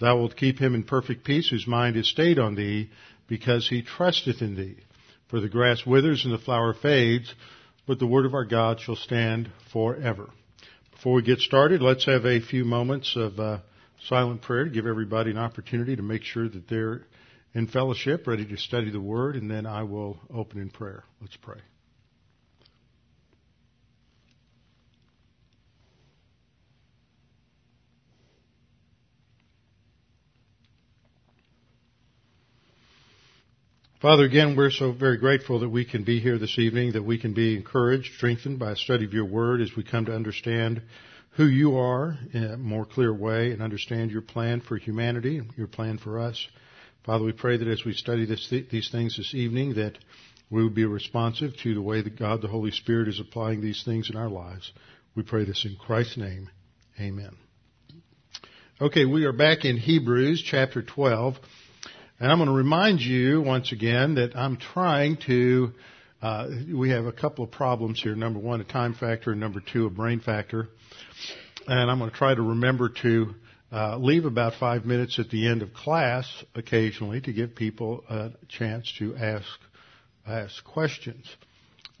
Thou wilt keep him in perfect peace whose mind is stayed on thee, because he trusteth in thee. For the grass withers and the flower fades, but the word of our God shall stand forever. Before we get started, let's have a few moments of uh, silent prayer to give everybody an opportunity to make sure that they're in fellowship, ready to study the Word, and then I will open in prayer. Let's pray. Father, again, we're so very grateful that we can be here this evening, that we can be encouraged, strengthened by a study of your Word as we come to understand who you are in a more clear way and understand your plan for humanity, your plan for us. Father, we pray that as we study this, these things this evening, that we will be responsive to the way that God, the Holy Spirit, is applying these things in our lives. We pray this in Christ's name. Amen. Okay, we are back in Hebrews chapter 12. And I'm going to remind you once again that I'm trying to, uh, we have a couple of problems here. Number one, a time factor, and number two, a brain factor. And I'm going to try to remember to uh, leave about five minutes at the end of class occasionally to give people a chance to ask ask questions.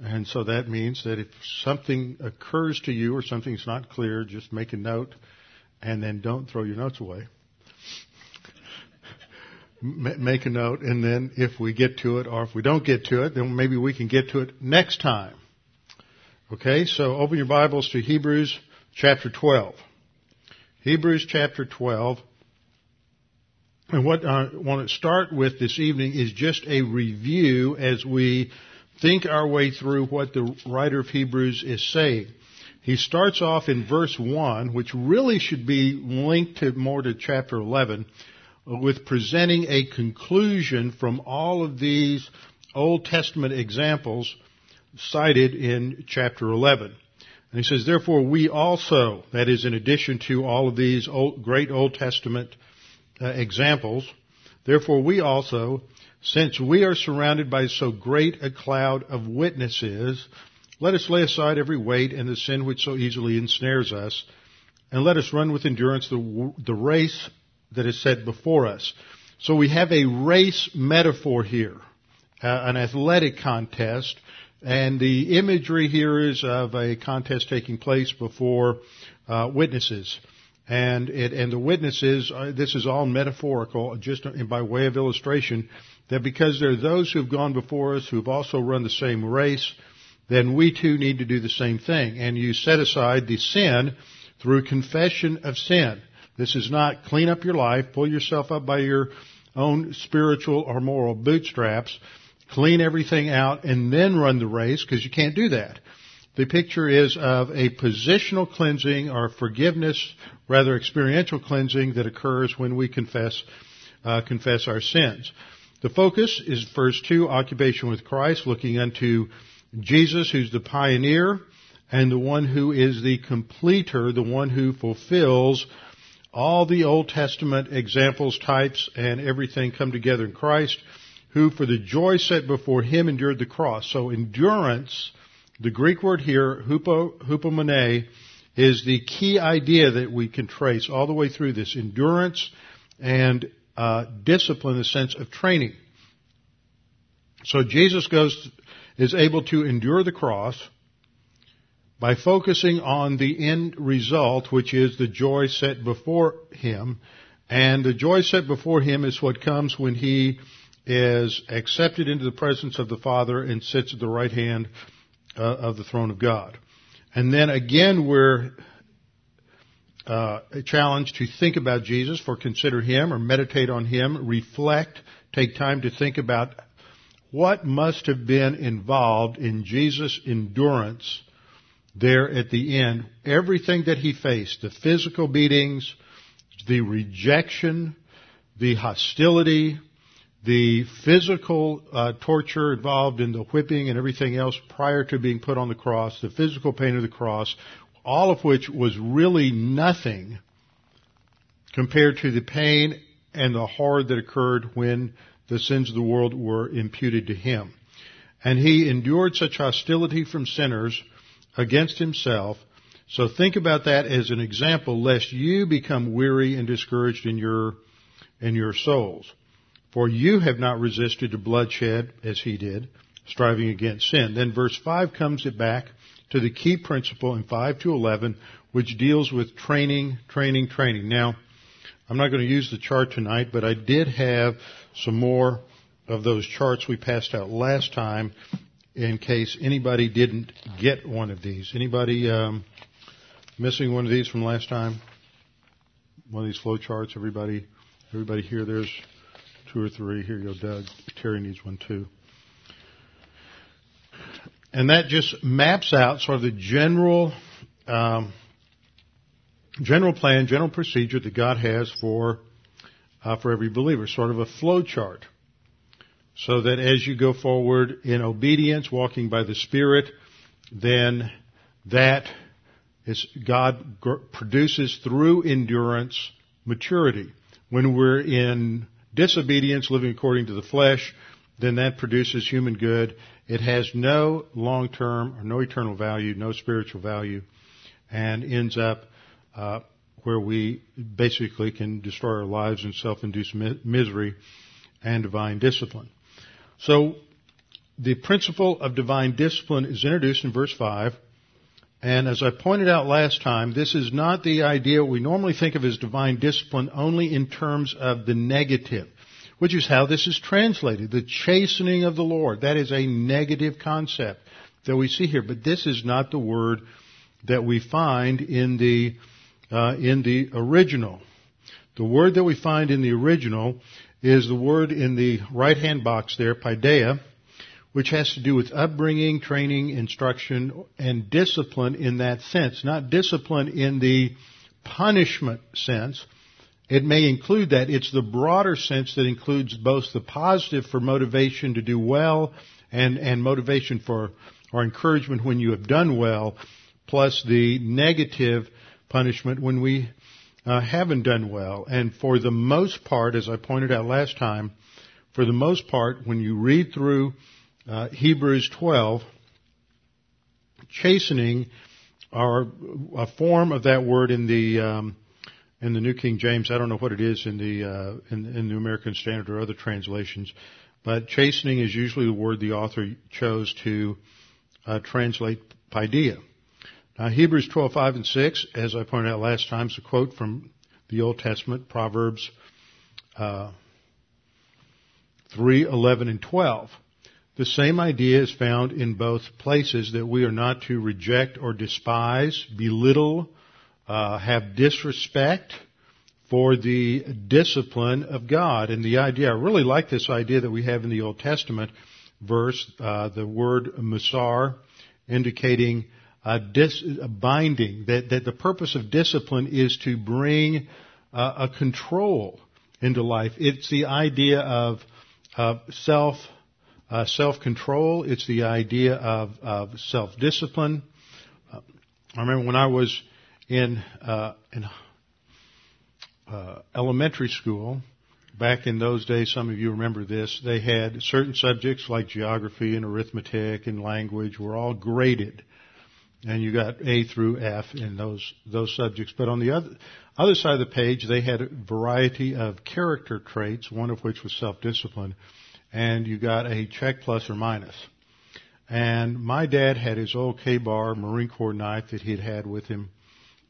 And so that means that if something occurs to you or something's not clear, just make a note and then don't throw your notes away. Make a note and then if we get to it or if we don't get to it, then maybe we can get to it next time. Okay, so open your Bibles to Hebrews chapter 12. Hebrews chapter 12. And what I want to start with this evening is just a review as we think our way through what the writer of Hebrews is saying. He starts off in verse 1, which really should be linked to more to chapter 11, with presenting a conclusion from all of these Old Testament examples cited in chapter 11. And he says, therefore we also, that is in addition to all of these old, great Old Testament uh, examples, therefore we also, since we are surrounded by so great a cloud of witnesses, let us lay aside every weight and the sin which so easily ensnares us, and let us run with endurance the, the race that is set before us. So we have a race metaphor here, uh, an athletic contest and the imagery here is of a contest taking place before uh, witnesses. And it, and the witnesses, uh, this is all metaphorical, just by way of illustration, that because there are those who've gone before us who've also run the same race, then we too need to do the same thing. And you set aside the sin through confession of sin. This is not clean up your life, pull yourself up by your own spiritual or moral bootstraps clean everything out, and then run the race, because you can't do that. The picture is of a positional cleansing or forgiveness, rather experiential cleansing that occurs when we confess, uh, confess our sins. The focus is verse 2, occupation with Christ, looking unto Jesus, who's the pioneer, and the one who is the completer, the one who fulfills all the Old Testament examples, types, and everything come together in Christ who for the joy set before him endured the cross. So endurance, the Greek word here, hupo, hupomone, is the key idea that we can trace all the way through this. Endurance and uh, discipline the sense of training. So Jesus goes, is able to endure the cross by focusing on the end result, which is the joy set before him, And the joy set before him is what comes when he is accepted into the presence of the Father and sits at the right hand uh, of the throne of God. And then again, we're uh, challenged to think about Jesus, for consider him or meditate on him, reflect, take time to think about what must have been involved in Jesus' endurance there at the end. Everything that he faced, the physical beatings, the rejection, the hostility, the physical uh, torture involved in the whipping and everything else prior to being put on the cross, the physical pain of the cross, all of which was really nothing compared to the pain and the horror that occurred when the sins of the world were imputed to him. And he endured such hostility from sinners against himself. So think about that as an example, lest you become weary and discouraged in your, in your souls. For you have not resisted to bloodshed as he did, striving against sin. Then verse 5 comes it back to the key principle in 5 to 11, which deals with training, training, training. Now, I'm not going to use the chart tonight, but I did have some more of those charts we passed out last time in case anybody didn't get one of these. Anybody um, missing one of these from last time? One of these flow charts. Everybody, everybody here. There's two or three. Here you go, Doug. Terry needs one too. And that just maps out sort of the general, um, general plan, general procedure that God has for uh, for every believer, sort of a flow chart, so that as you go forward in obedience, walking by the Spirit, then that is God produces through endurance maturity. When we're in disobedience, living according to the flesh, then that produces human good. It has no long-term or no eternal value, no spiritual value, and ends up uh, where we basically can destroy our lives in self-induced mi- misery and divine discipline. So the principle of divine discipline is introduced in verse 5. And as I pointed out last time, this is not the idea we normally think of as divine discipline only in terms of the negative, which is how this is translated. The chastening of the Lord. That is a negative concept that we see here. But this is not the word that we find in the, uh, in the original. The word that we find in the original is the word in the right hand box there, paideia, which has to do with upbringing, training, instruction, and discipline in that sense. Not discipline in the punishment sense. It may include that. It's the broader sense that includes both the positive for motivation to do well and, and motivation for, or encouragement when you have done well, plus the negative punishment when we uh, haven't done well. And for the most part, as I pointed out last time, for the most part, when you read through uh, Hebrews 12, chastening are a form of that word in the um, in the New King James. I don't know what it is in the uh, in, in the American Standard or other translations, but chastening is usually the word the author chose to uh, translate paideia. Now Hebrews 12:5 and 6, as I pointed out last time, is a quote from the Old Testament, Proverbs uh, 3, 11, and 12. The same idea is found in both places that we are not to reject or despise, belittle, uh, have disrespect for the discipline of God. And the idea, I really like this idea that we have in the Old Testament verse, uh, the word musar, indicating a, dis, binding, that, that the purpose of discipline is to bring uh, a control into life. It's the idea of, of self uh, self-control. It's the idea of, of self-discipline. Uh, I remember when I was in uh, in uh, elementary school. Back in those days, some of you remember this. They had certain subjects like geography and arithmetic and language were all graded, and you got A through F in those those subjects. But on the other other side of the page, they had a variety of character traits, one of which was self-discipline and you got a check plus or minus. And my dad had his old Ka-Bar Marine Corps knife that he'd had with him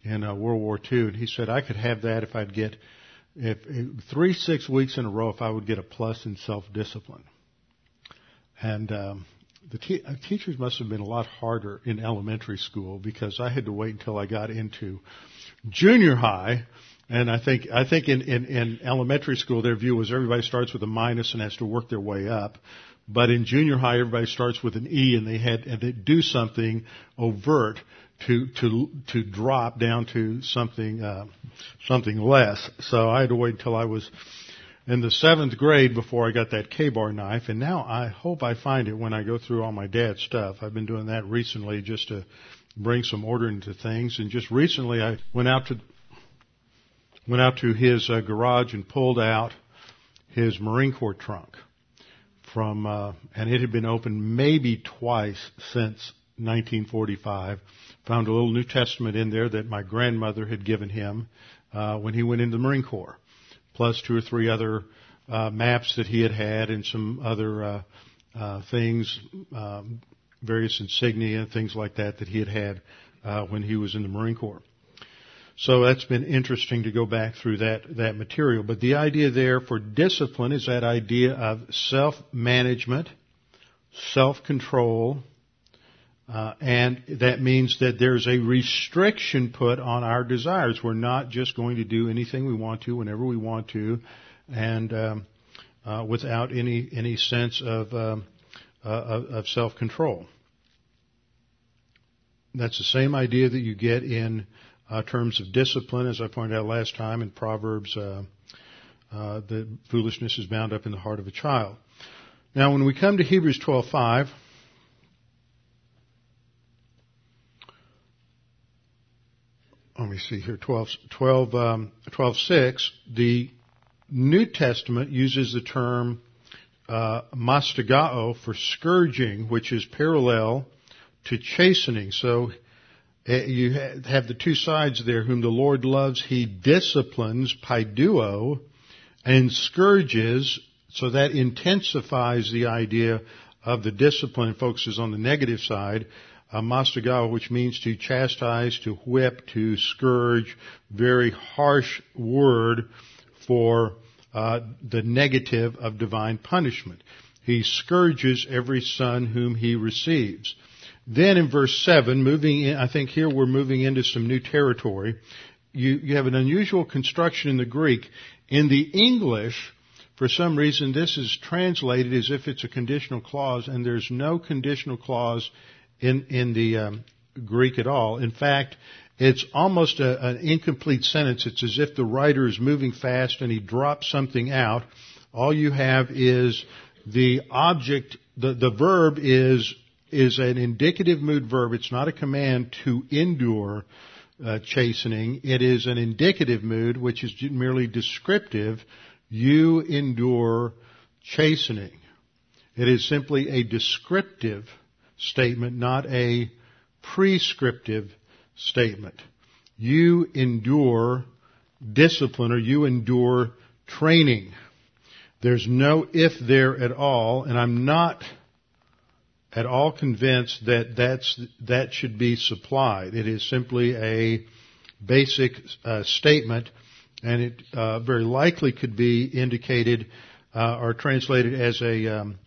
in uh, World War II, and he said I could have that if I'd get if, three six weeks in a row, if I would get a plus in self discipline, and um, the te- uh, teachers must have been a lot harder in elementary school because I had to wait until I got into junior high. And I think I think in, in, in elementary school their view was everybody starts with a minus and has to work their way up. But in junior high everybody starts with an E and they had and they do something overt to to to drop down to something uh, something less. So I had to wait until I was in the seventh grade before I got that Ka-Bar knife, and now I hope I find it when I go through all my dad's stuff. I've been doing that recently just to bring some order into things, and just recently I went out to went out to his uh, garage and pulled out his Marine Corps trunk from, uh, and it had been opened maybe twice since 1945. Found a little New Testament in there that my grandmother had given him uh, when he went into the Marine Corps, plus two or three other uh, maps that he had had and some other uh, uh, things, um, various insignia, and things like that that he had had uh, when he was in the Marine Corps. So that's been interesting to go back through that, that material. But the idea there for discipline is that idea of self-management, self-control, uh, and that means that there's a restriction put on our desires. We're not just going to do anything we want to whenever we want to, and um, uh, without any any sense of um, uh, of self control. That's the same idea that you get in uh, terms of discipline, as I pointed out last time in Proverbs, uh, uh, that foolishness is bound up in the heart of a child. Now, when we come to Hebrews 12:5, let me see here, 12, 12, um, 12 6, the New Testament uses the term uh, mastigao for scourging, which is parallel to chastening. So Eh, you have the two sides there. Whom the Lord loves, He disciplines, paideuo, and scourges. So that intensifies the idea of the discipline. Focuses on the negative side. Uh, mastigao, which means to chastise, to whip, to scourge. Very harsh word for uh, the negative of divine punishment. He scourges every son whom he receives. Then in verse 7, moving in, I think here we're moving into some new territory. You, you have an unusual construction in the Greek. In the English, for some reason, this is translated as if it's a conditional clause, and there's no conditional clause in, in the um, Greek at all. In fact, it's almost a, an incomplete sentence. It's as if the writer is moving fast and he drops something out. All you have is the object, the, the verb is is an indicative mood verb. It's not a command to endure uh, chastening. It is an indicative mood, which is merely descriptive. You endure chastening. It is simply a descriptive statement, not a prescriptive statement. You endure discipline or you endure training. There's no if there at all, and I'm not at all convinced that that's, that should be supplied. It is simply a basic uh, statement, and it uh, very likely could be indicated uh, or translated as a um,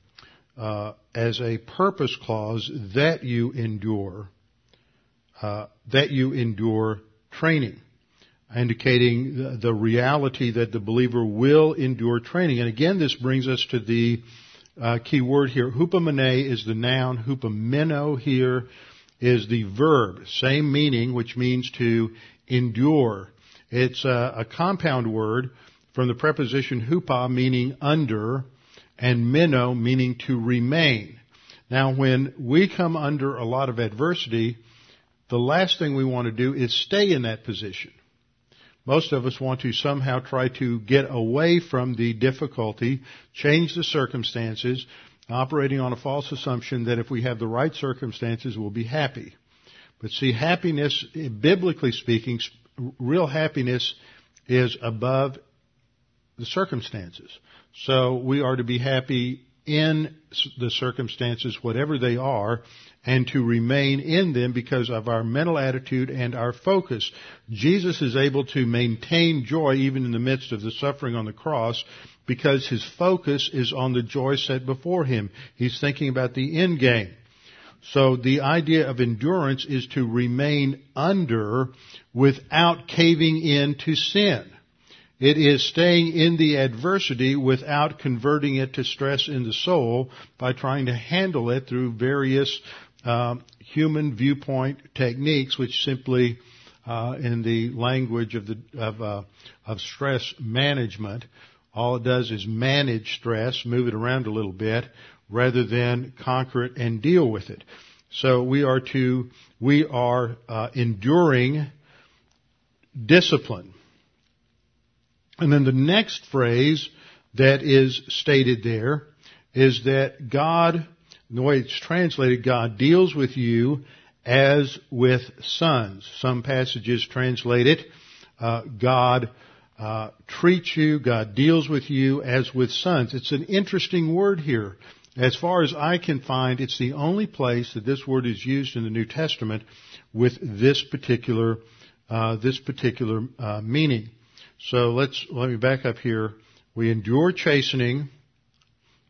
uh, as a purpose clause that you endure uh, that you endure training, indicating the, the reality that the believer will endure training. And again, this brings us to the uh, key word here. Hupomone is the noun. Hupomeno here is the verb. Same meaning, which means to endure. It's a, a compound word from the preposition hupo, meaning under, and meno, meaning to remain. Now, when we come under a lot of adversity, the last thing we want to do is stay in that position. Most of us want to somehow try to get away from the difficulty, change the circumstances, operating on a false assumption that if we have the right circumstances, we'll be happy. But see, happiness, biblically speaking, real happiness is above the circumstances. So we are to be happy in the circumstances, whatever they are, and to remain in them because of our mental attitude and our focus. Jesus is able to maintain joy even in the midst of the suffering on the cross because his focus is on the joy set before him. He's thinking about the end game. So the idea of endurance is to remain under without caving in to sin. It is staying in the adversity without converting it to stress in the soul by trying to handle it through various uh, human viewpoint techniques, which simply, uh, in the language of the of, uh, of stress management, all it does is manage stress, move it around a little bit, rather than conquer it and deal with it. So we are to we are uh, enduring discipline. And then the next phrase that is stated there is that God, the way it's translated, God deals with you as with sons. Some passages translate it, uh, God uh, treats you, God deals with you as with sons. It's an interesting word here. As far as I can find, it's the only place that this word is used in the New Testament with this particular uh, this particular uh, meaning. So let's let me back up here. We endure chastening,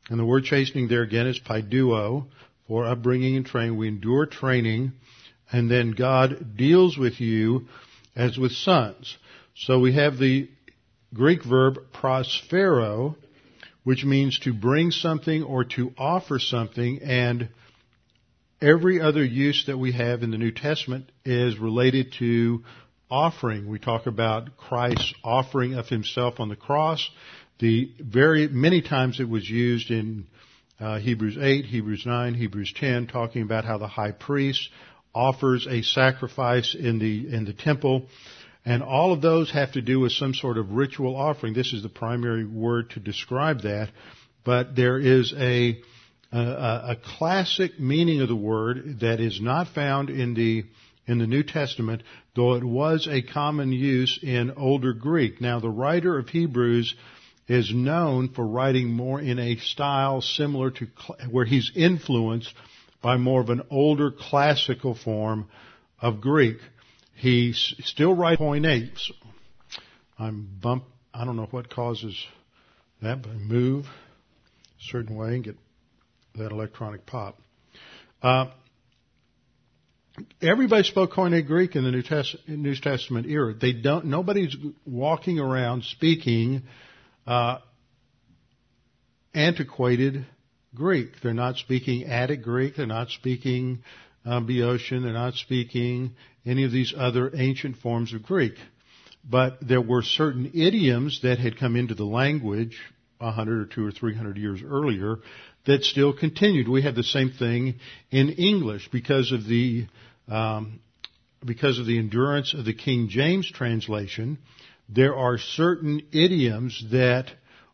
and the word chastening there again is paideuo for upbringing and training. We endure training, and then God deals with you as with sons. So we have the Greek verb prosphero, which means to bring something or to offer something, and every other use that we have in the New Testament is related to offering. We talk about Christ's offering of himself on the cross. The very many times it was used in uh, Hebrews 8, Hebrews 9, Hebrews 10, talking about how the high priest offers a sacrifice in the in the temple, and all of those have to do with some sort of ritual offering. This is the primary word to describe that, but there is a a, a classic meaning of the word that is not found in the in the New Testament, though it was a common use in older Greek. Now, the writer of Hebrews is known for writing more in a style similar to where he's influenced by more of an older classical form of Greek. He still writes koine. I'm bump. I don't know what causes that, but I move a certain way and get that electronic pop. Uh, everybody spoke Koine Greek in the New, Test, New, Testament era. They don't. Nobody's walking around speaking uh, antiquated Greek. They're not speaking Attic Greek. They're not speaking uh, Boeotian. They're not speaking any of these other ancient forms of Greek. But there were certain idioms that had come into the language a hundred or two or three hundred years earlier that still continued. We had the same thing in English because of the um, because of the endurance of the King James translation. There are certain idioms that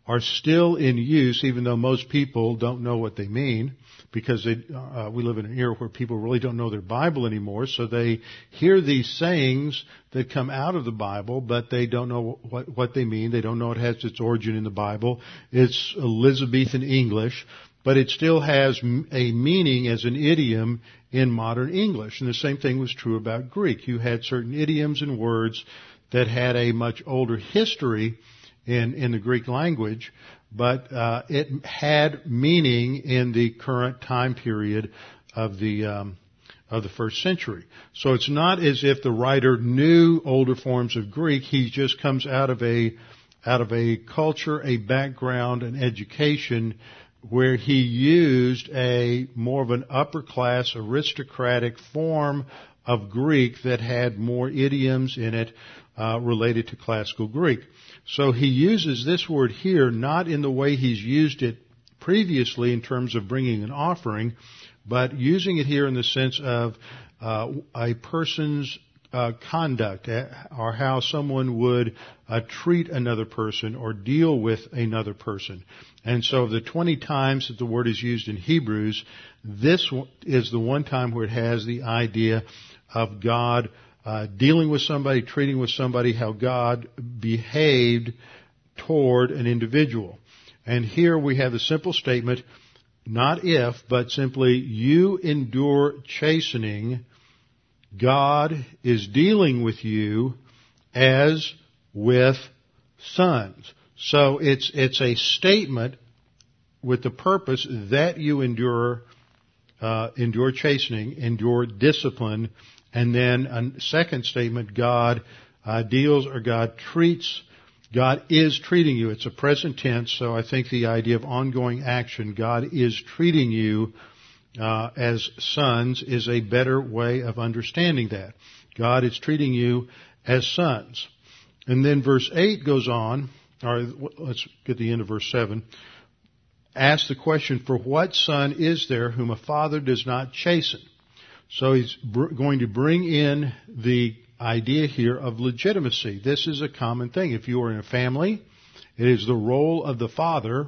are still in use, even though most people don't know what they mean, because they, uh, we live in an era where people really don't know their Bible anymore, so they hear these sayings that come out of the Bible, but they don't know what, what they mean. They don't know it has its origin in the Bible. It's Elizabethan English, but it still has a meaning as an idiom in modern English. And the same thing was true about Greek. You had certain idioms and words that had a much older history in, in the Greek language, but uh, it had meaning in the current time period of the um, of the first century. So it's not as if the writer knew older forms of Greek. He just comes out of a out of a culture, a background, an education where he used a more of an upper class aristocratic form of Greek that had more idioms in it uh, related to classical Greek. So he uses this word here not in the way he's used it previously in terms of bringing an offering, but using it here in the sense of uh, a person's uh, conduct uh, or how someone would uh, treat another person or deal with another person. And so the 20 times that the word is used in Hebrews, this is the one time where it has the idea of God uh, dealing with somebody, treating with somebody, how God behaved toward an individual. And here we have the simple statement, not if, but simply you endure chastening, God is dealing with you as with sons. So it's, it's a statement with the purpose that you endure, uh, endure chastening, endure discipline, and then a second statement, God uh, deals or God treats, God is treating you. It's a present tense, so I think the idea of ongoing action, God is treating you uh, as sons, is a better way of understanding that. God is treating you as sons. And then verse 8 goes on, or let's get the end of verse 7. Ask the question, for what son is there whom a father does not chasten? So he's br- going to bring in the idea here of legitimacy. This is a common thing. If you are in a family, it is the role of the father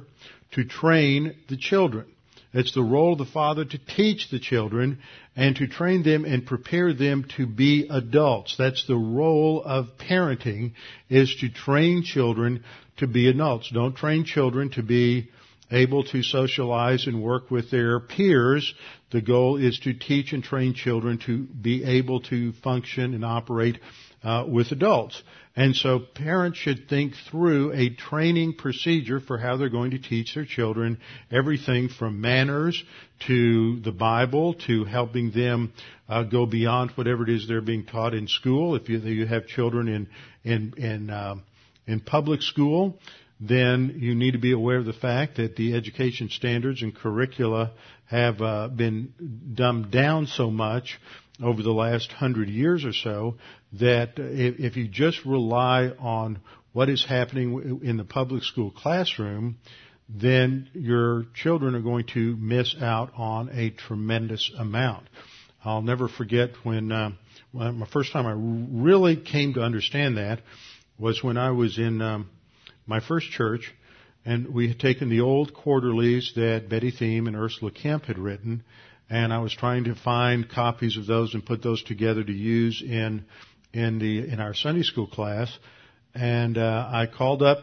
to train the children. It's the role of the father to teach the children and to train them and prepare them to be adults. That's the role of parenting is to train children to be adults. Don't train children to be able to socialize and work with their peers. The goal is to teach and train children to be able to function and operate uh, with adults. And so parents should think through a training procedure for how they're going to teach their children everything from manners to the Bible to helping them uh, go beyond whatever it is they're being taught in school. If you, you have children in in in uh, in public school, then you need to be aware of the fact that the education standards and curricula have uh, been dumbed down so much over the last hundred years or so that if, you just rely on what is happening in the public school classroom, then your children are going to miss out on a tremendous amount. I'll never forget when, uh, my first time I really came to understand that was when I was in um, my first church, and we had taken the old quarterlies that Betty Thiem and Ursula Kemp had written, and I was trying to find copies of those and put those together to use in in the in our Sunday school class. And uh, I called up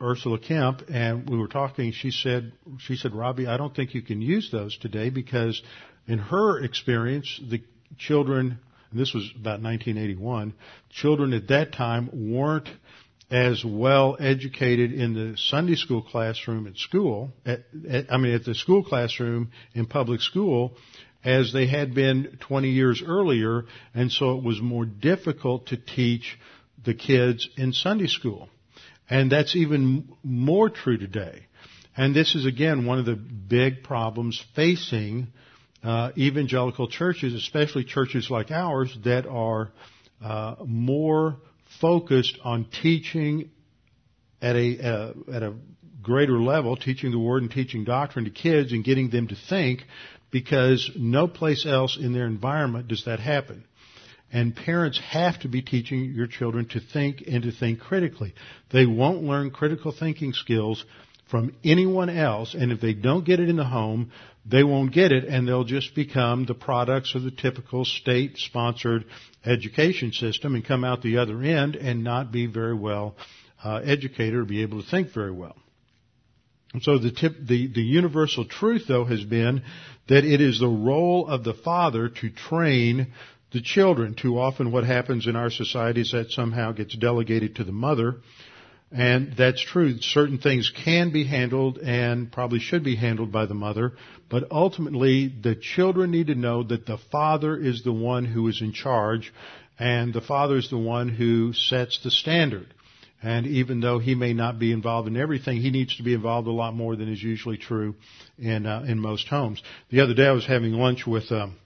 Ursula Kemp, and we were talking. She said, "She said, Robbie, I don't think you can use those today because, in her experience, the children." And this was about 1981. Children at that time weren't as well educated in the Sunday school classroom at school, at, at, I mean at the school classroom in public school, as they had been 20 years earlier, and so it was more difficult to teach the kids in Sunday school. And that's even more true today. And this is again one of the big problems facing uh, evangelical churches, especially churches like ours that are uh, more focused on teaching at a, uh, at a greater level, teaching the Word and teaching doctrine to kids and getting them to think because no place else in their environment does that happen. And parents have to be teaching your children to think and to think critically. They won't learn critical thinking skills from anyone else, and if they don't get it in the home, they won't get it, and they'll just become the products of the typical state-sponsored education system and come out the other end and not be very well uh, educated or be able to think very well. And so the, tip, the, the universal truth, though, has been that it is the role of the father to train the children. Too often, what happens in our society is that somehow gets delegated to the mother and that's true. Certain things can be handled and probably should be handled by the mother, but ultimately the children need to know that the father is the one who is in charge and the father is the one who sets the standard. And even though he may not be involved in everything, he needs to be involved a lot more than is usually true in uh, in most homes. The other day I was having lunch with um,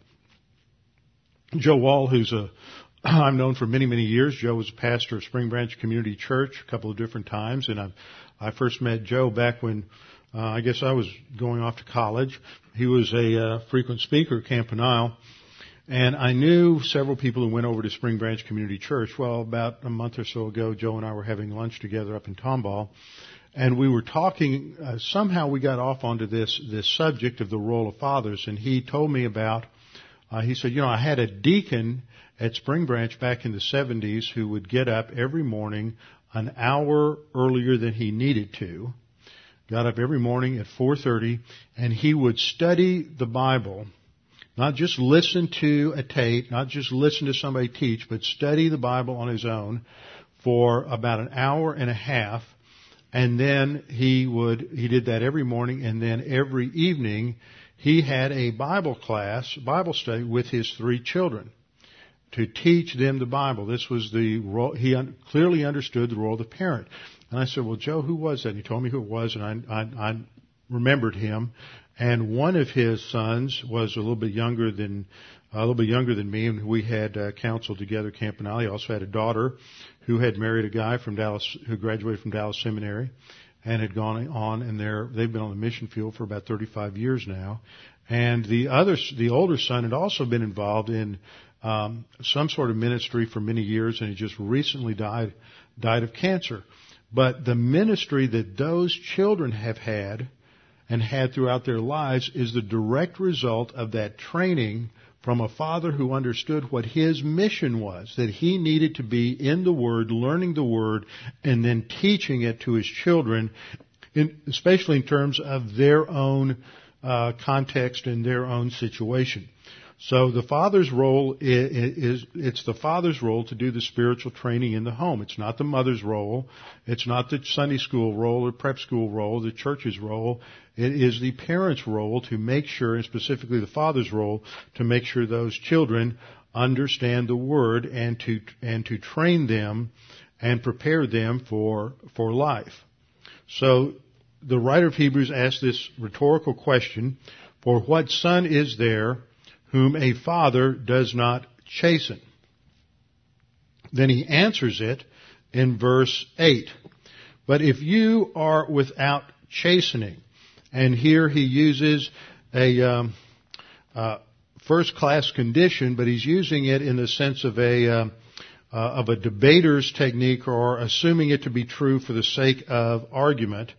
Joe Wall, who's a I've known for many, many years. Joe was a pastor of Spring Branch Community Church a couple of different times, and I, I first met Joe back when uh, I guess I was going off to college. He was a uh, frequent speaker at Camp Peniel, and I knew several people who went over to Spring Branch Community Church. Well, about a month or so ago, Joe and I were having lunch together up in Tomball, and we were talking. Uh, somehow we got off onto this this subject of the role of fathers, and he told me about. Uh, he said, you know, I had a deacon at Spring Branch back in the 70s who would get up every morning an hour earlier than he needed to got up every morning at 4.30 and he would study the Bible, not just listen to a tape, not just listen to somebody teach, but study the Bible on his own for about an hour and a half. And then he would, he did that every morning and then every evening he had a Bible class, Bible study with his three children to teach them the Bible. This was the role, he un, clearly understood the role of the parent. And I said, well, Joe, who was that? And he told me who it was, and I, I, I remembered him. And one of his sons was a little bit younger than, a little bit younger than me, and we had uh, counseled together Camp Peniel. He also had a daughter who had married a guy from Dallas, who graduated from Dallas Seminary, and had gone on, and they're, they've been on the mission field for about 35 years now. And the other, the older son had also been involved in um, some sort of ministry for many years, and he just recently died died of cancer. But the ministry that those children have had and had throughout their lives is the direct result of that training from a father who understood what his mission was, that he needed to be in the Word, learning the Word, and then teaching it to his children, in, especially in terms of their own uh, context and their own situation. So the father's role is, is, it's the father's role to do the spiritual training in the home. It's not the mother's role. It's not the Sunday school role or prep school role, the church's role. It is the parent's role to make sure, and specifically the father's role, to make sure those children understand the word and to, and to train them and prepare them for, for life. So the writer of Hebrews asks this rhetorical question, for what son is there whom a father does not chasten. Then he answers it in verse 8. But if you are without chastening, and here he uses a um, uh, first class condition, but he's using it in the sense of a uh, uh, of a debater's technique or assuming it to be true for the sake of argument.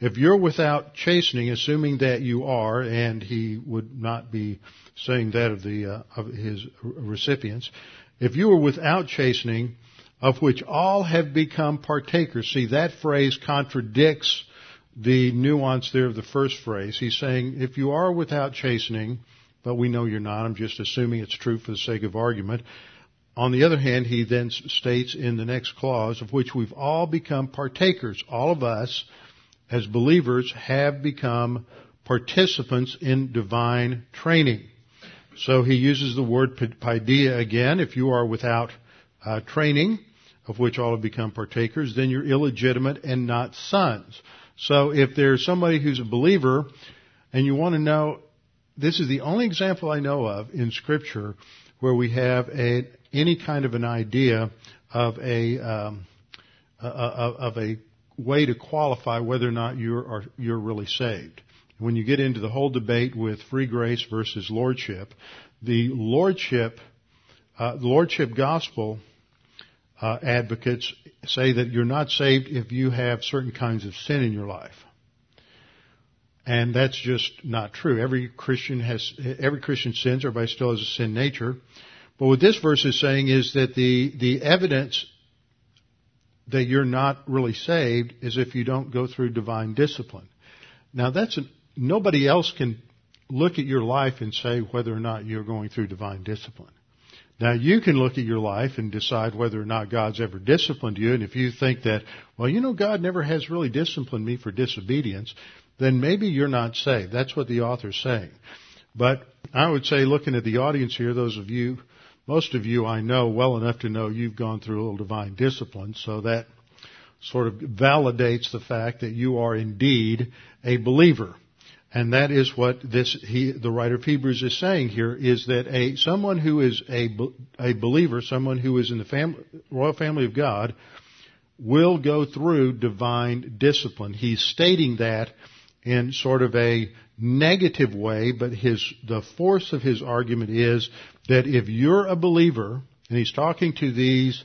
If you're without chastening, assuming that you are, and he would not be saying that of the uh, of his recipients, if you are without chastening, of which all have become partakers. See, that phrase contradicts the nuance there of the first phrase. He's saying, if you are without chastening, but we know you're not, I'm just assuming it's true for the sake of argument. On the other hand, he then states in the next clause, of which we've all become partakers. All of us, as believers have become participants in divine training. So he uses the word paideia again. If you are without uh, training, of which all have become partakers, then you're illegitimate and not sons. So if there's somebody who's a believer and you want to know, this is the only example I know of in scripture where we have a, any kind of an idea of a, um, of a way to qualify whether or not you're, are, you're really saved. When you get into the whole debate with free grace versus lordship, the lordship, uh, the lordship gospel uh, advocates say that you're not saved if you have certain kinds of sin in your life. And that's just not true. Every Christian has, every Christian sins, everybody still has a sin nature. But what this verse is saying is that the, the evidence that you're not really saved is if you don't go through divine discipline. Now that's an, nobody else can look at your life and say whether or not you're going through divine discipline. Now you can look at your life and decide whether or not God's ever disciplined you, and if you think that, well, you know, God never has really disciplined me for disobedience, then maybe you're not saved. That's what the author's saying. But I would say looking at the audience here, those of you most of you I know well enough to know you've gone through a little divine discipline, so that sort of validates the fact that you are indeed a believer. And that is what this, he, the writer of Hebrews is saying here, is that a, someone who is a, a believer, someone who is in the family, royal family of God, will go through divine discipline. He's stating that in sort of a negative way, but his, the force of his argument is that if you're a believer, and he's talking to these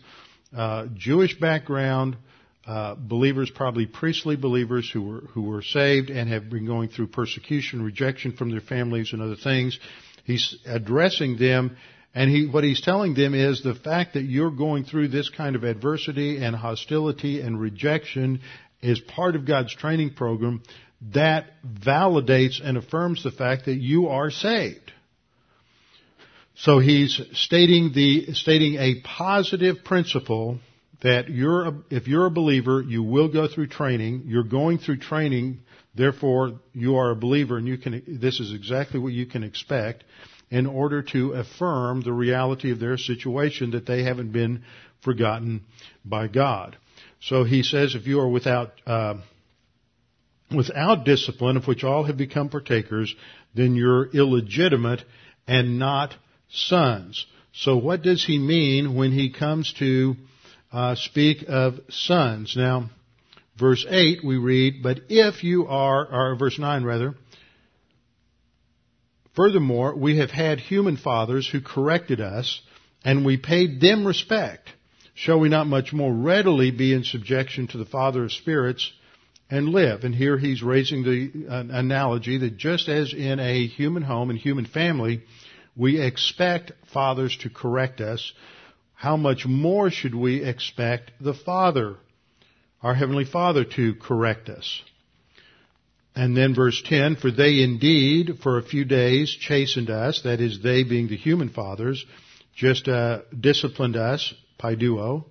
uh, Jewish background uh, believers, probably priestly believers who were who were saved and have been going through persecution, rejection from their families, and other things. He's addressing them, and he what he's telling them is the fact that you're going through this kind of adversity and hostility and rejection is part of God's training program that validates and affirms the fact that you are saved. So he's stating the, stating a positive principle that you're, a, if you're a believer, you will go through training. You're going through training, therefore you are a believer and you can, this is exactly what you can expect in order to affirm the reality of their situation that they haven't been forgotten by God. So he says if you are without, uh, without discipline, of which all have become partakers, then you're illegitimate and not sons. So what does he mean when he comes to uh, speak of sons? Now, verse 8 we read, but if you are, or verse 9 rather, furthermore, we have had human fathers who corrected us, and we paid them respect. Shall we not much more readily be in subjection to the Father of spirits and live? And here he's raising the uh, analogy that just as in a human home and human family, we expect fathers to correct us. How much more should we expect the Father, our Heavenly Father, to correct us? And then verse 10, for they indeed for a few days chastened us, that is they being the human fathers, just uh, disciplined us, paideuo,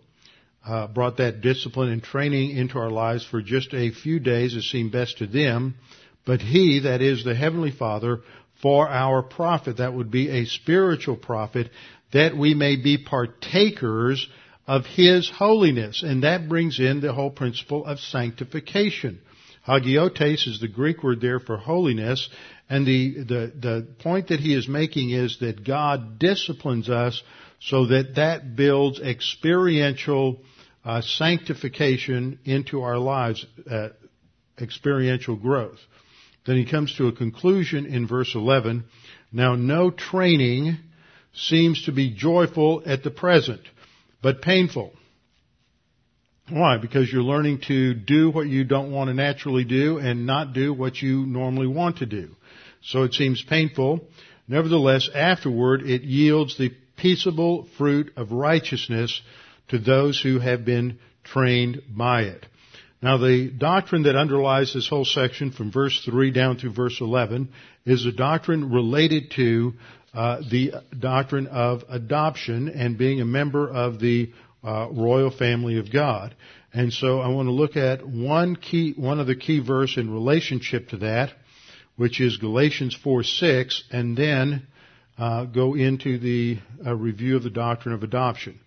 uh, brought that discipline and training into our lives for just a few days as seemed best to them. But he, that is the Heavenly Father, for our profit. That would be a spiritual profit that we may be partakers of His holiness. And that brings in the whole principle of sanctification. Hagiotes is the Greek word there for holiness. And the, the, the point that he is making is that God disciplines us so that that builds experiential uh, sanctification into our lives, uh, experiential growth. Then he comes to a conclusion in verse 11. Now no training seems to be joyful at the present, but painful. Why? Because you're learning to do what you don't want to naturally do and not do what you normally want to do. So it seems painful. Nevertheless, afterward, it yields the peaceable fruit of righteousness to those who have been trained by it. Now the doctrine that underlies this whole section from verse 3 down to verse 11 is a doctrine related to uh, the doctrine of adoption and being a member of the uh, royal family of God. And so I want to look at one key, one of the key verse in relationship to that, which is Galatians 4, 6, and then uh, go into the uh, review of the doctrine of adoption.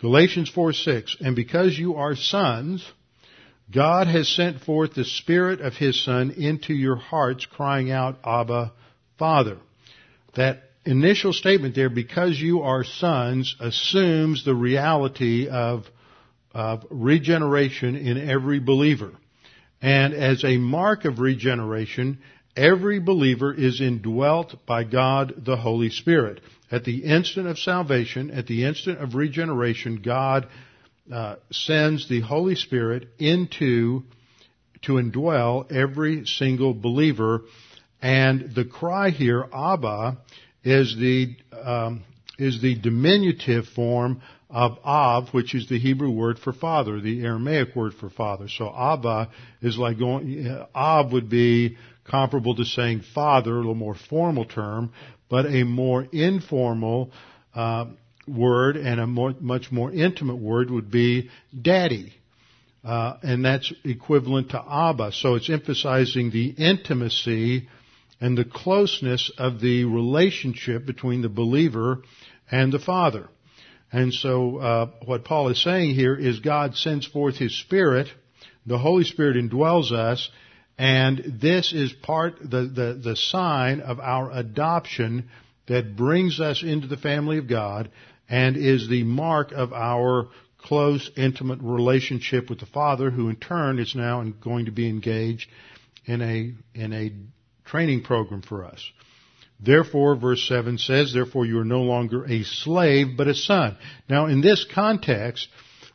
Galatians 4, 6, and because you are sons, God has sent forth the Spirit of His Son into your hearts, crying out, Abba, Father. That initial statement there, because you are sons, assumes the reality of, of regeneration in every believer. And as a mark of regeneration, every believer is indwelt by God the Holy Spirit. At the instant of salvation, at the instant of regeneration, God uh, sends the Holy Spirit into to indwell every single believer. And the cry here, Abba, is the um, is the diminutive form of Av, which is the Hebrew word for father, the Aramaic word for father. So Abba is like going. Av would be comparable to saying father, a little more formal term, but a more informal. Uh, word and a more, much more intimate word would be daddy. Uh, and that's equivalent to Abba. So it's emphasizing the intimacy and the closeness of the relationship between the believer and the Father. And so uh, what Paul is saying here is God sends forth His Spirit, the Holy Spirit indwells us, and this is part the, the, the sign of our adoption that brings us into the family of God and is the mark of our close, intimate relationship with the Father, who in turn is now going to be engaged in a, in a training program for us. Therefore, verse 7 says, therefore you are no longer a slave, but a son. Now, in this context,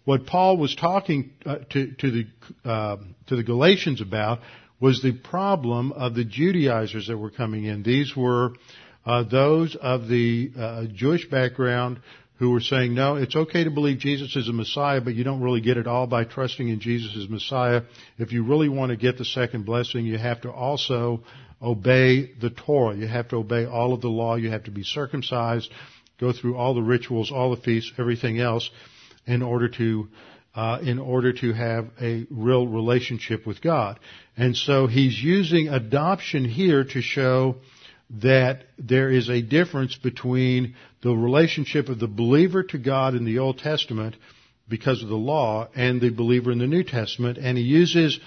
what Paul was talking uh, to, to, the, uh, to the Galatians about was the problem of the Judaizers that were coming in. These were uh, those of the uh, Jewish background who were saying, no, it's okay to believe Jesus is a Messiah, but you don't really get it all by trusting in Jesus as Messiah. If you really want to get the second blessing, you have to also obey the Torah. You have to obey all of the law. You have to be circumcised, go through all the rituals, all the feasts, everything else in order to uh, in order to have a real relationship with God. And so he's using adoption here to show that there is a difference between the relationship of the believer to God in the Old Testament because of the law and the believer in the New Testament. And he uses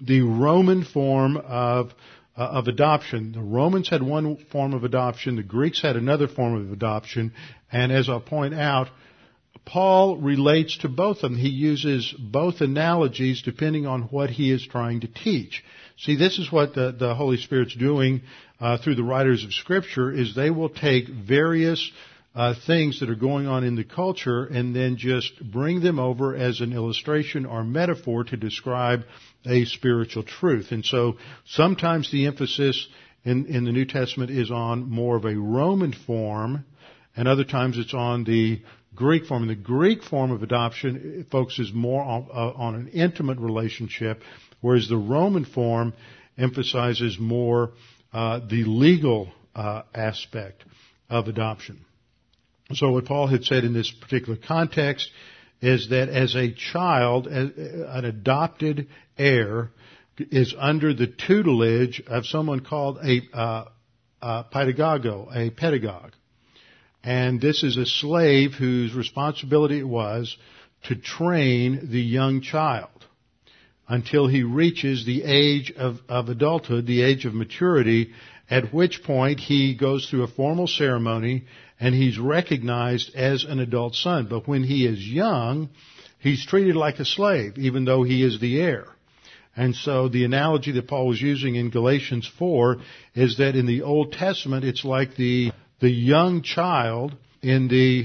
the Roman form of uh, of adoption. The Romans had one form of adoption, the Greeks had another form of adoption, and as I'll point out, Paul relates to both of them. He uses both analogies depending on what he is trying to teach. See, this is what the, the Holy Spirit's doing uh, through the writers of Scripture is they will take various uh, things that are going on in the culture and then just bring them over as an illustration or metaphor to describe a spiritual truth. And so sometimes the emphasis in, in the New Testament is on more of a Roman form, and other times it's on the Greek form. And the Greek form of adoption focuses more on, uh, on an intimate relationship, whereas the Roman form emphasizes more uh, the legal uh, aspect of adoption. So what Paul had said in this particular context is that as a child, an adopted heir is under the tutelage of someone called a, uh, a pedagogo, a pedagogue. And this is a slave whose responsibility it was to train the young child until he reaches the age of, of adulthood, the age of maturity, at which point he goes through a formal ceremony and he's recognized as an adult son. But when he is young, he's treated like a slave, even though he is the heir. And so the analogy that Paul was using in Galatians 4 is that in the Old Testament, it's like the, the young child in the,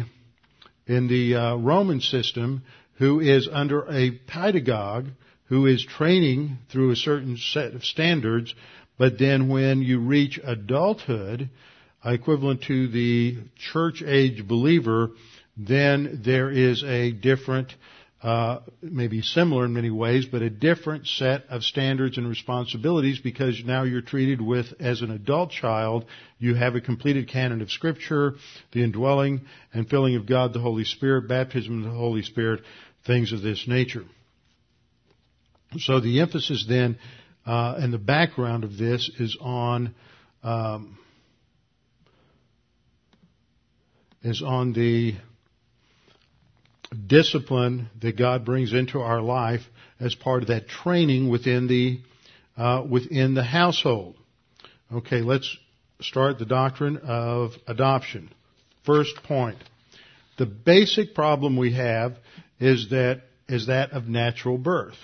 in the uh, Roman system who is under a pedagogue who is training through a certain set of standards, but then when you reach adulthood, equivalent to the church age believer, then there is a different, uh, maybe similar in many ways, but a different set of standards and responsibilities because now you're treated with, as an adult child, you have a completed canon of scripture, the indwelling and filling of God, the Holy Spirit, baptism of the Holy Spirit, things of this nature. So the emphasis then uh, and the background of this is on um, is on the discipline that God brings into our life as part of that training within the uh, within the household. Okay, let's start the doctrine of adoption. First point: the basic problem we have is that is that of natural birth.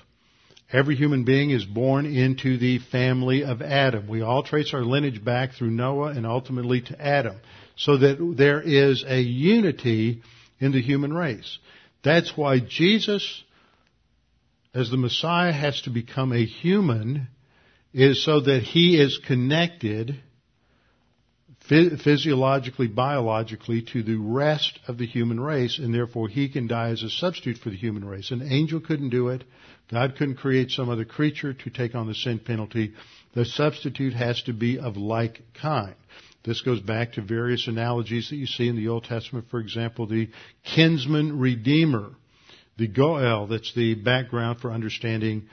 Every human being is born into the family of Adam. We all trace our lineage back through Noah and ultimately to Adam. So that there is a unity in the human race. That's why Jesus, as the Messiah, has to become a human, is so that he is connected physiologically, biologically to the rest of the human race, and therefore he can die as a substitute for the human race. An angel couldn't do it. God couldn't create some other creature to take on the sin penalty. The substitute has to be of like kind. This goes back to various analogies that you see in the Old Testament. For example, the kinsman redeemer, the Goel. That's the background for understanding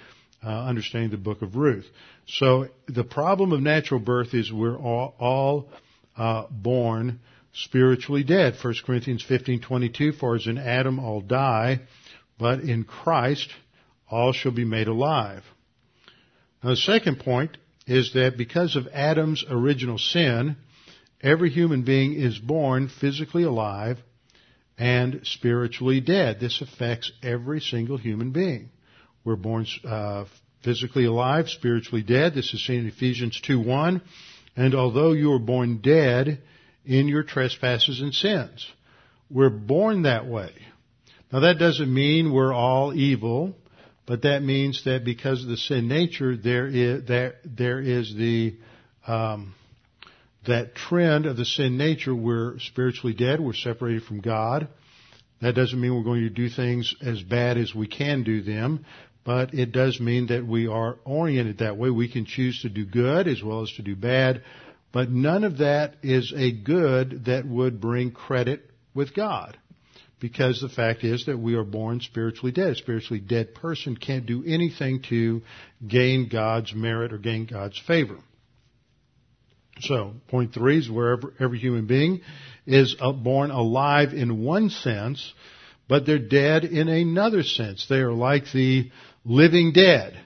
uh, understanding the book of Ruth. So the problem of natural birth is we're all, all uh, born spiritually dead. 1 Corinthians 15:22 For as in Adam all die, but in Christ all shall be made alive. Now the second point is that because of Adam's original sin, every human being is born physically alive and spiritually dead. This affects every single human being. We're born uh, physically alive, spiritually dead. This is seen in Ephesians 2:1. And although you were born dead in your trespasses and sins, we're born that way. Now that doesn't mean we're all evil. But that means that because of the sin nature, there is, there, there is the, um, that trend of the sin nature. We're spiritually dead. We're separated from God. That doesn't mean we're going to do things as bad as we can do them, but it does mean that we are oriented that way. We can choose to do good as well as to do bad, but none of that is a good that would bring credit with God. Because the fact is that we are born spiritually dead. A spiritually dead person can't do anything to gain God's merit or gain God's favor. So, point three is wherever every human being is uh, born alive in one sense, but they're dead in another sense. They are like the living dead.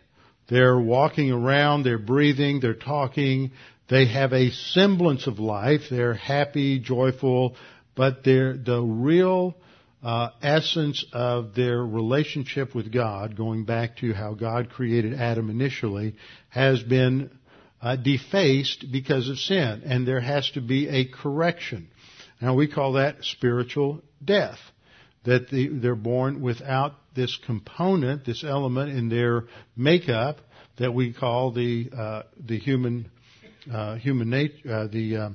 They're walking around, they're breathing, they're talking, they have a semblance of life, they're happy, joyful, but the real uh, essence of their relationship with God, going back to how God created Adam initially, has been uh, defaced because of sin, and there has to be a correction. Now we call that spiritual death. That the, they're born without this component, this element in their makeup that we call the uh, the human uh, human nature, uh, the uh,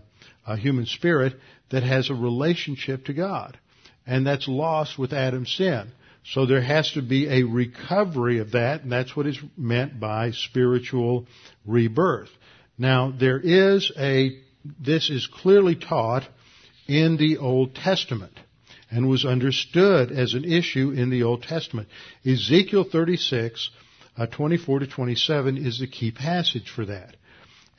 uh, human spirit that has a relationship to God, and that's lost with Adam's sin. So there has to be a recovery of that, and that's what is meant by spiritual rebirth. Now, there is a, this is clearly taught in the Old Testament and was understood as an issue in the Old Testament. Ezekiel 36, uh, 24 to 27 is the key passage for that.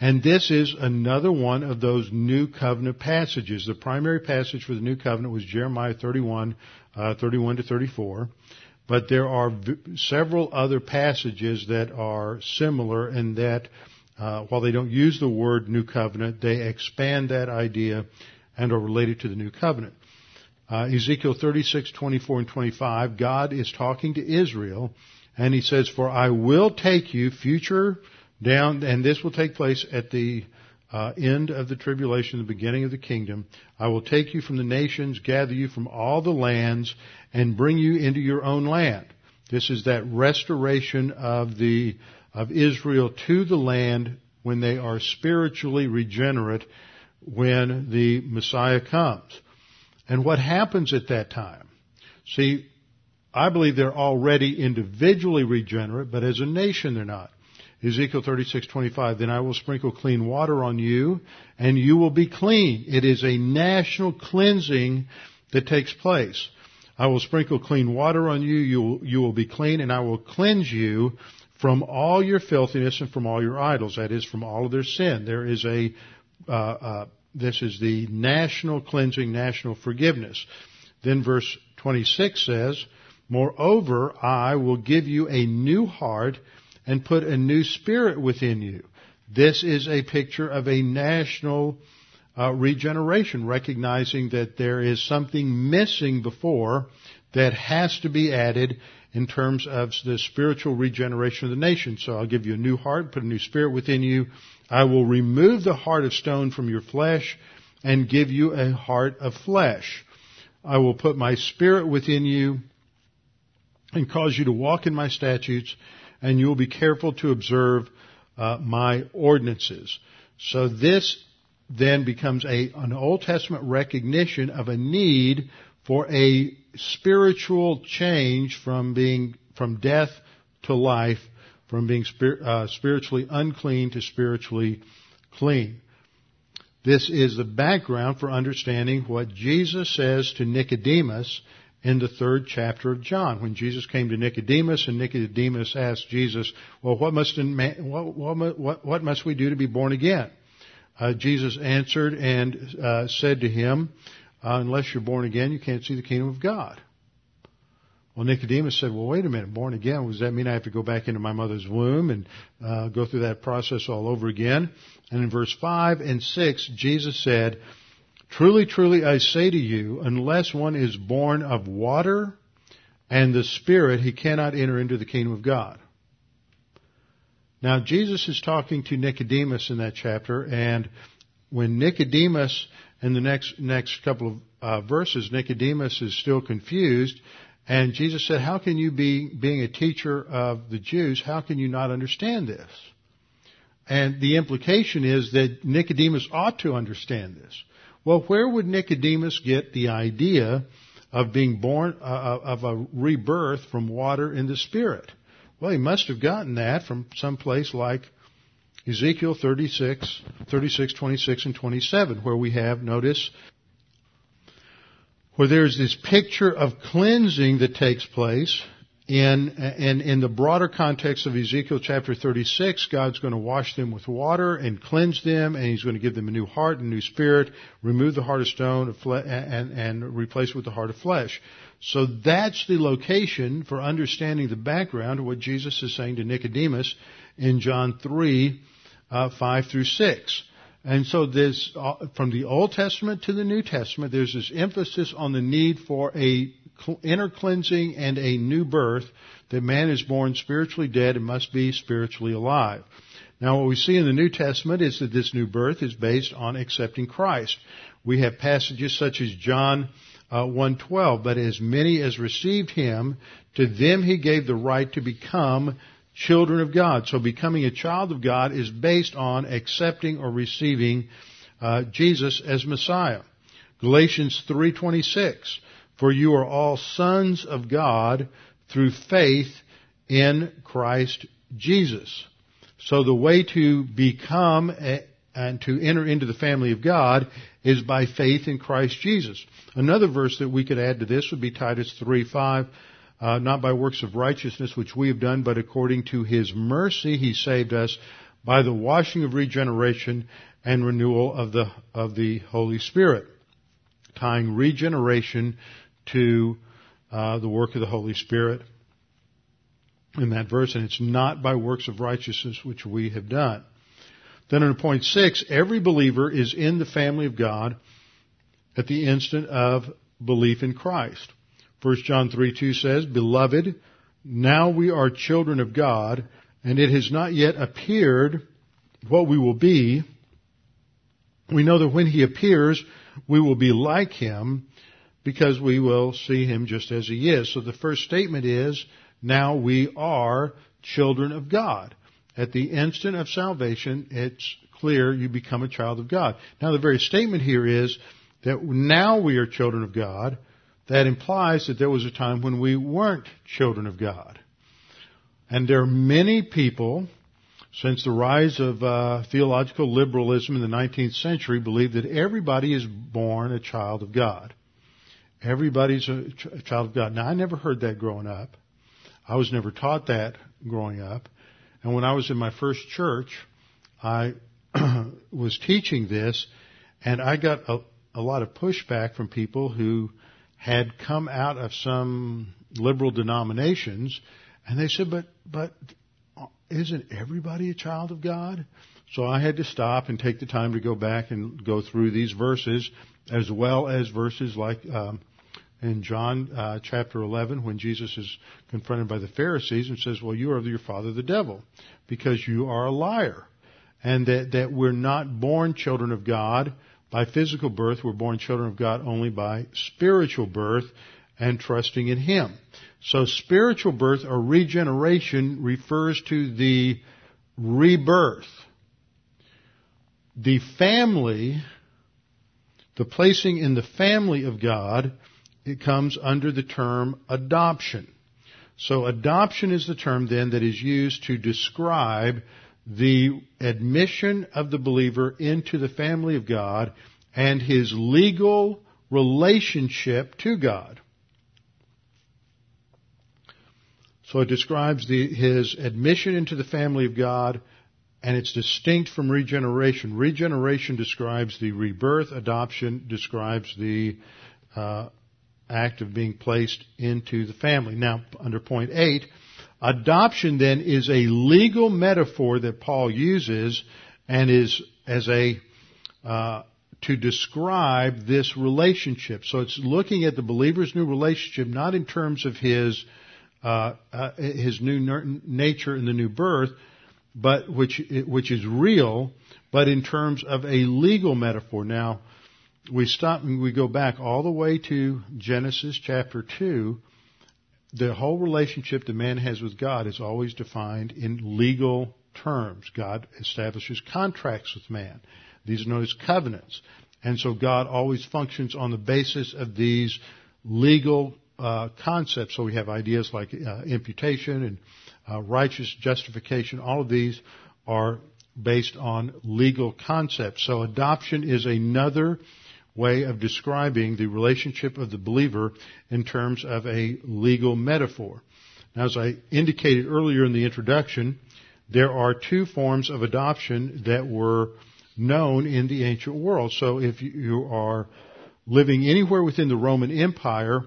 And this is another one of those new covenant passages. The primary passage for the new covenant was Jeremiah 31, uh, 31 to 34. But there are v- several other passages that are similar in that uh, while they don't use the word new covenant, they expand that idea and are related to the new covenant. Uh, Ezekiel 36, 24 and 25, God is talking to Israel and he says, for I will take you future down, and this will take place at the uh, end of the tribulation, the beginning of the kingdom. I will take you from the nations, gather you from all the lands, and bring you into your own land. This is that restoration of the of Israel to the land when they are spiritually regenerate when the Messiah comes. And what happens at that time? See, I believe they're already individually regenerate, but as a nation they're not. Ezekiel 36:25 Then I will sprinkle clean water on you and you will be clean. It is a national cleansing that takes place. I will sprinkle clean water on you, you will, you will be clean and I will cleanse you from all your filthiness and from all your idols, that is, from all of their sin. There is a, uh, uh, this is the national cleansing, national forgiveness. Then verse 26 says, Moreover, I will give you a new heart and put a new spirit within you. This is a picture of a national uh, regeneration, recognizing that there is something missing before that has to be added in terms of the spiritual regeneration of the nation. So I'll give you a new heart, put a new spirit within you. I will remove the heart of stone from your flesh and give you a heart of flesh. I will put my spirit within you and cause you to walk in my statutes and you will be careful to observe uh, my ordinances. So this then becomes a, an Old Testament recognition of a need for a spiritual change from being from death to life, from being spir- uh, spiritually unclean to spiritually clean. This is the background for understanding what Jesus says to Nicodemus in the third chapter of John, when Jesus came to Nicodemus, and Nicodemus asked Jesus, "Well, what must what, what, what must we do to be born again?" Uh, Jesus answered and uh, said to him, uh, unless you're born again, you can't see the kingdom of God. Well, Nicodemus said, well, wait a minute, born again, does that mean I have to go back into my mother's womb and uh, go through that process all over again? And in verse 5 and 6, Jesus said, Truly, truly, I say to you, unless one is born of water and the Spirit, he cannot enter into the kingdom of God. Now, Jesus is talking to Nicodemus in that chapter, and when Nicodemus in the next next couple of uh, verses, Nicodemus is still confused, and Jesus said, "How can you be being a teacher of the Jews? How can you not understand this?" And the implication is that Nicodemus ought to understand this. Well, where would Nicodemus get the idea of being born, uh, of a rebirth from water in the Spirit. Well, he must have gotten that from some place like Ezekiel 36, 36, 26, and 27, where we have, notice, where there's this picture of cleansing that takes place in, in, in the broader context of Ezekiel chapter 36, God's going to wash them with water and cleanse them, and He's going to give them a new heart and new spirit, remove the heart of stone and, and replace it with the heart of flesh. So that's the location for understanding the background of what Jesus is saying to Nicodemus in John 3, uh, 5 through 6. And so there's, uh, from the Old Testament to the New Testament, there's this emphasis on the need for a inner cleansing and a new birth, that man is born spiritually dead and must be spiritually alive. Now what we see in the New Testament is that this new birth is based on accepting Christ. We have passages such as John uh, 1:12, but as many as received him, to them he gave the right to become children of God. So becoming a child of God is based on accepting or receiving uh, Jesus as Messiah. Galatians 3:26 for you are all sons of God through faith in Christ Jesus. So the way to become and to enter into the family of God is by faith in Christ Jesus. Another verse that we could add to this would be Titus 3, 5. Uh, not by works of righteousness which we have done, but according to His mercy He saved us by the washing of regeneration and renewal of the, of the Holy Spirit. Tying regeneration to uh, the work of the Holy Spirit in that verse, and it's not by works of righteousness which we have done. Then in point six, every believer is in the family of God at the instant of belief in Christ. 1 John 3 2 says, Beloved, now we are children of God, and it has not yet appeared what we will be. We know that when He appears, we will be like Him, because we will see him just as he is. So the first statement is, now we are children of God. At the instant of salvation, it's clear you become a child of God. Now the very statement here is that now we are children of God. That implies that there was a time when we weren't children of God. And there are many people, since the rise of uh, theological liberalism in the 19th century, believe that everybody is born a child of God. Everybody's a, ch- child of God. Now, I never heard that growing up. I was never taught that growing up. And when I was in my first church, I was teaching this, and I got a, a lot of pushback from people who had come out of some liberal denominations, and they said, "But, but isn't everybody a child of God?" So I had to stop and take the time to go back and go through these verses, as well as verses like um, in John uh, chapter 11 when Jesus is confronted by the Pharisees and says, well, you are your father the devil because you are a liar. And that, that we're not born children of God by physical birth. We're born children of God only by spiritual birth and trusting in Him. So spiritual birth or regeneration refers to the rebirth. The family, the placing in the family of God it comes under the term adoption. So adoption is the term then that is used to describe the admission of the believer into the family of God and his legal relationship to God. So it describes the, his admission into the family of God and it's distinct from regeneration. Regeneration describes the rebirth. Adoption describes the uh, act of being placed into the family. Now, under point eight, adoption then is a legal metaphor that Paul uses and is as a uh, to describe this relationship. So it's looking at the believer's new relationship not in terms of his uh, uh, his new nature and the new birth, but which which is real, but in terms of a legal metaphor. Now, we stop and we go back all the way to Genesis chapter 2, the whole relationship that man has with God is always defined in legal terms. God establishes contracts with man. These are known as covenants. And so God always functions on the basis of these legal uh, concepts. So we have ideas like uh, imputation and uh, righteous justification. All of these are based on legal concepts. So adoption is another way of describing the relationship of the believer in terms of a legal metaphor. Now, as I indicated earlier in the introduction, there are two forms of adoption that were known in the ancient world. So if you are living anywhere within the Roman Empire,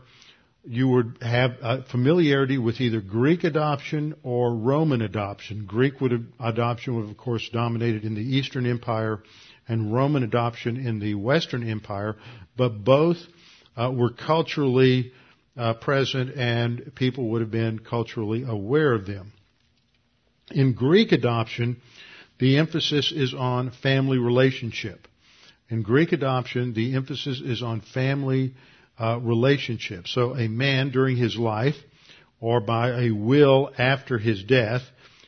you would have familiarity with either Greek adoption or Roman adoption. Greek would have, adoption would have, of course, dominated in the Eastern Empire and Roman adoption in the Western Empire, but both uh, were culturally uh, present and people would have been culturally aware of them. In Greek adoption, the emphasis is on family relationship. In Greek adoption, the emphasis is on family uh, relationship. So a man during his life or by a will after his death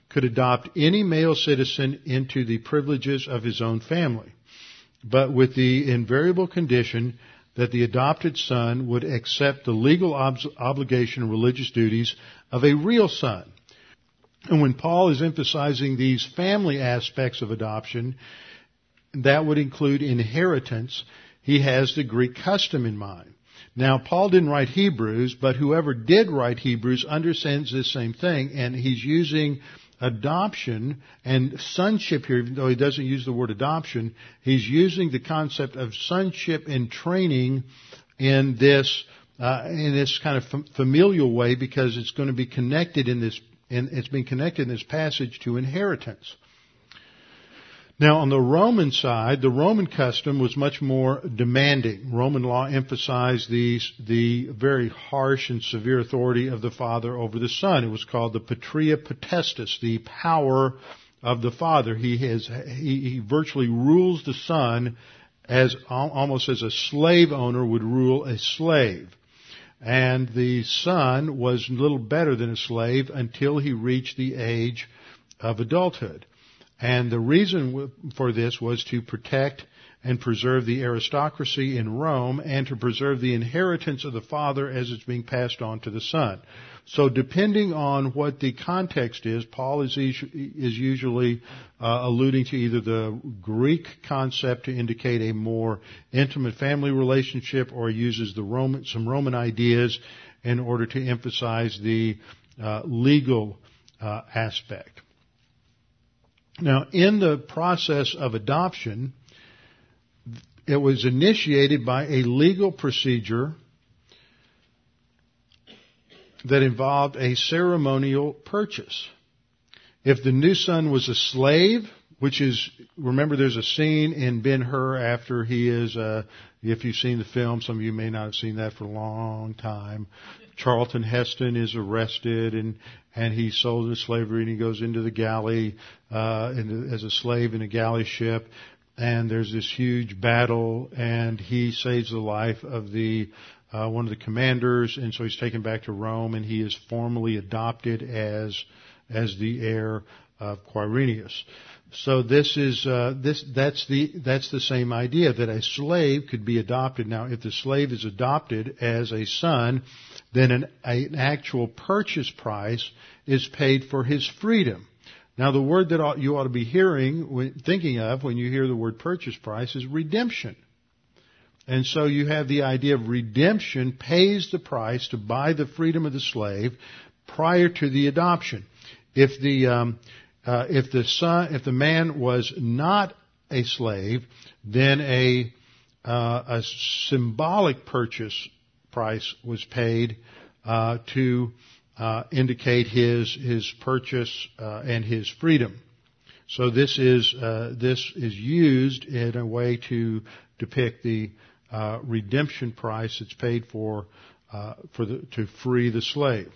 could adopt any male citizen into the privileges of his own family, but with the invariable condition that the adopted son would accept the legal ob- obligation and religious duties of a real son. And when Paul is emphasizing these family aspects of adoption, that would include inheritance, he has the Greek custom in mind. Now, Paul didn't write Hebrews, but whoever did write Hebrews understands this same thing, and he's using adoption and sonship here, even though he doesn't use the word adoption, he's using the concept of sonship and training in this uh, in this kind of familial way because it's going to be connected in this, and it's been connected in this passage to inheritance. Now, on the Roman side, the Roman custom was much more demanding. Roman law emphasized the, the very harsh and severe authority of the father over the son. It was called the patria potestas, the power of the father. He has, he, he virtually rules the son as, almost as a slave owner would rule a slave. And the son was little better than a slave until he reached the age of adulthood. And the reason for this was to protect and preserve the aristocracy in Rome and to preserve the inheritance of the father as it's being passed on to the son. So depending on what the context is, Paul is, is usually uh, alluding to either the Greek concept to indicate a more intimate family relationship or uses the Roman, some Roman ideas in order to emphasize the uh, legal uh, aspect. Now, in the process of adoption, it was initiated by a legal procedure that involved a ceremonial purchase. If the new son was a slave, which is, remember there's a scene in Ben-Hur after he is, uh, if you've seen the film, some of you may not have seen that for a long time. Charlton Heston is arrested and, and he's sold into slavery and he goes into the galley, uh, in, as a slave in a galley ship. And there's this huge battle and he saves the life of the, uh, one of the commanders and so he's taken back to Rome and he is formally adopted as, as the heir of Quirinius. So this is uh, this that's the that's the same idea that a slave could be adopted. Now, if the slave is adopted as a son, then an, an actual purchase price is paid for his freedom. Now, the word that you ought to be hearing, thinking of when you hear the word purchase price is redemption. And so you have the idea of redemption pays the price to buy the freedom of the slave prior to the adoption. If the um, uh, if the son, if the man was not a slave, then a uh, a symbolic purchase price was paid uh, to uh, indicate his his purchase uh, and his freedom. So this is uh, this is used in a way to depict the redemption price that's paid for for the, to free the slave.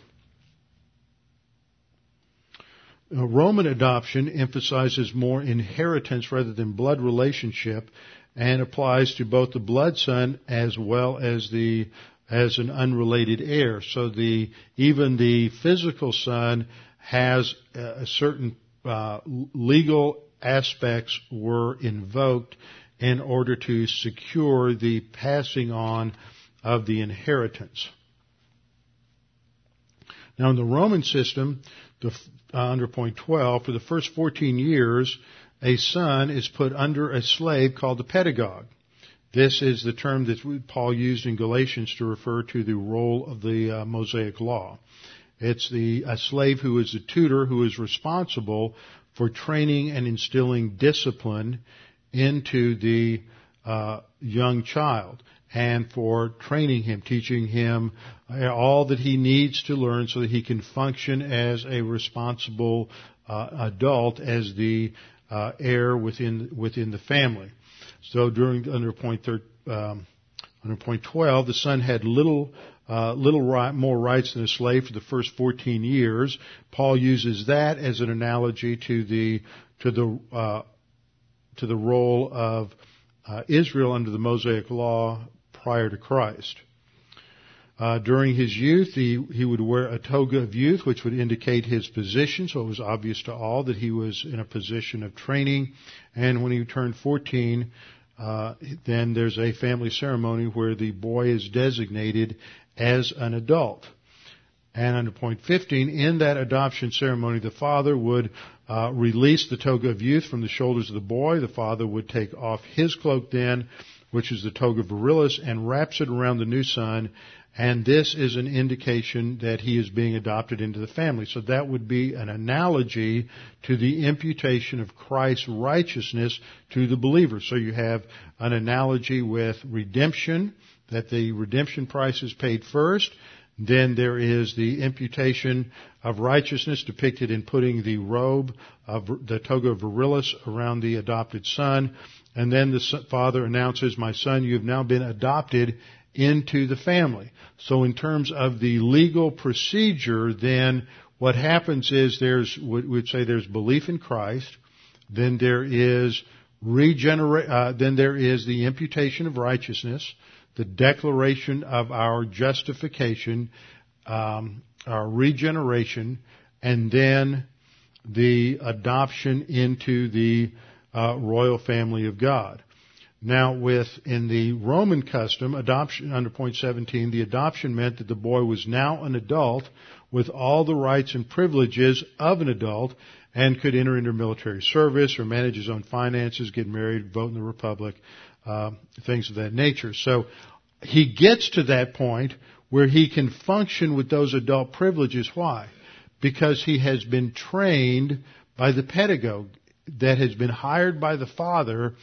Roman adoption emphasizes more inheritance rather than blood relationship and applies to both the blood son as well as the as an unrelated heir. So the even the physical son has a certain uh, legal aspects were invoked in order to secure the passing on of the inheritance. Now in the Roman system, the, uh, under point 12, for the first 14 years, a son is put under a slave called the pedagogue. This is the term that Paul used in Galatians to refer to the role of the uh, Mosaic law. It's the a slave who is a tutor who is responsible for training and instilling discipline into the uh, young child and for training him, teaching him all that he needs to learn so that he can function as a responsible uh, adult, as the uh, heir within within the family. So during under point thir- um, under point twelve, the son had little uh, little right, more rights than a slave for the first 14 years. Paul uses that as an analogy to the to the uh, to the role of uh, Israel under the Mosaic law prior to Christ. Uh, during his youth, he, he would wear a toga of youth, which would indicate his position, so it was obvious to all that he was in a position of training. And when he turned 14, uh, then there's a family ceremony where the boy is designated as an adult. And under point 15, in that adoption ceremony, the father would uh, release the toga of youth from the shoulders of the boy. The father would take off his cloak then, which is the toga virilis, and wraps it around the new son. And this is an indication that he is being adopted into the family. So that would be an analogy to the imputation of Christ's righteousness to the believer. So you have an analogy with redemption, that the redemption price is paid first. Then there is the imputation of righteousness depicted in putting the robe of the toga virilis around the adopted son. And then the father announces, my son, you have now been adopted into the family. So in terms of the legal procedure, then what happens is there's, we'd say there's belief in Christ, then there is regenerate, uh, then there is the imputation of righteousness, the declaration of our justification, um, our regeneration, and then the adoption into the uh, royal family of God. Now, with in the Roman custom, adoption under point 17, the adoption meant that the boy was now an adult with all the rights and privileges of an adult and could enter into military service or manage his own finances, get married, vote in the republic, uh, things of that nature. So he gets to that point where he can function with those adult privileges. Why? Because he has been trained by the pedagogue that has been hired by the father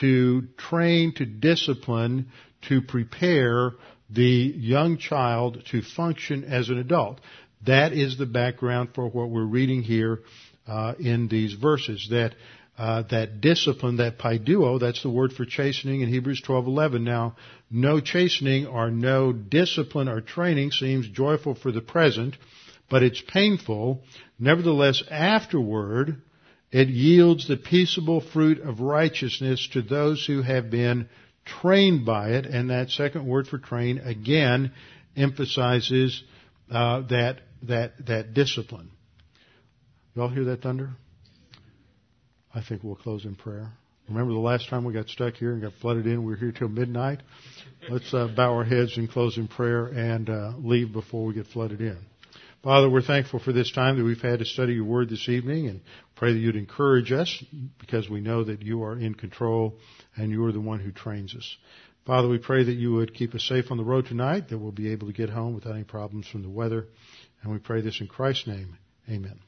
to train, to discipline, to prepare the young child to function as an adult. That is the background for what we're reading here uh, in these verses. That uh, that discipline, that paideuo, that's the word for chastening in Hebrews 12:11. Now, no chastening or no discipline or training seems joyful for the present, but it's painful. Nevertheless, afterward, it yields the peaceable fruit of righteousness to those who have been trained by it. And that second word for train again emphasizes uh, that that that discipline. Y'all hear that thunder? I think we'll close in prayer. Remember the last time we got stuck here and got flooded in? We were here till midnight. Let's uh, bow our heads and close in prayer and uh, leave before we get flooded in. Father, we're thankful for this time that we've had to study your word this evening and pray that you'd encourage us because we know that you are in control and you are the one who trains us. Father, we pray that you would keep us safe on the road tonight, that we'll be able to get home without any problems from the weather. And we pray this in Christ's name. Amen.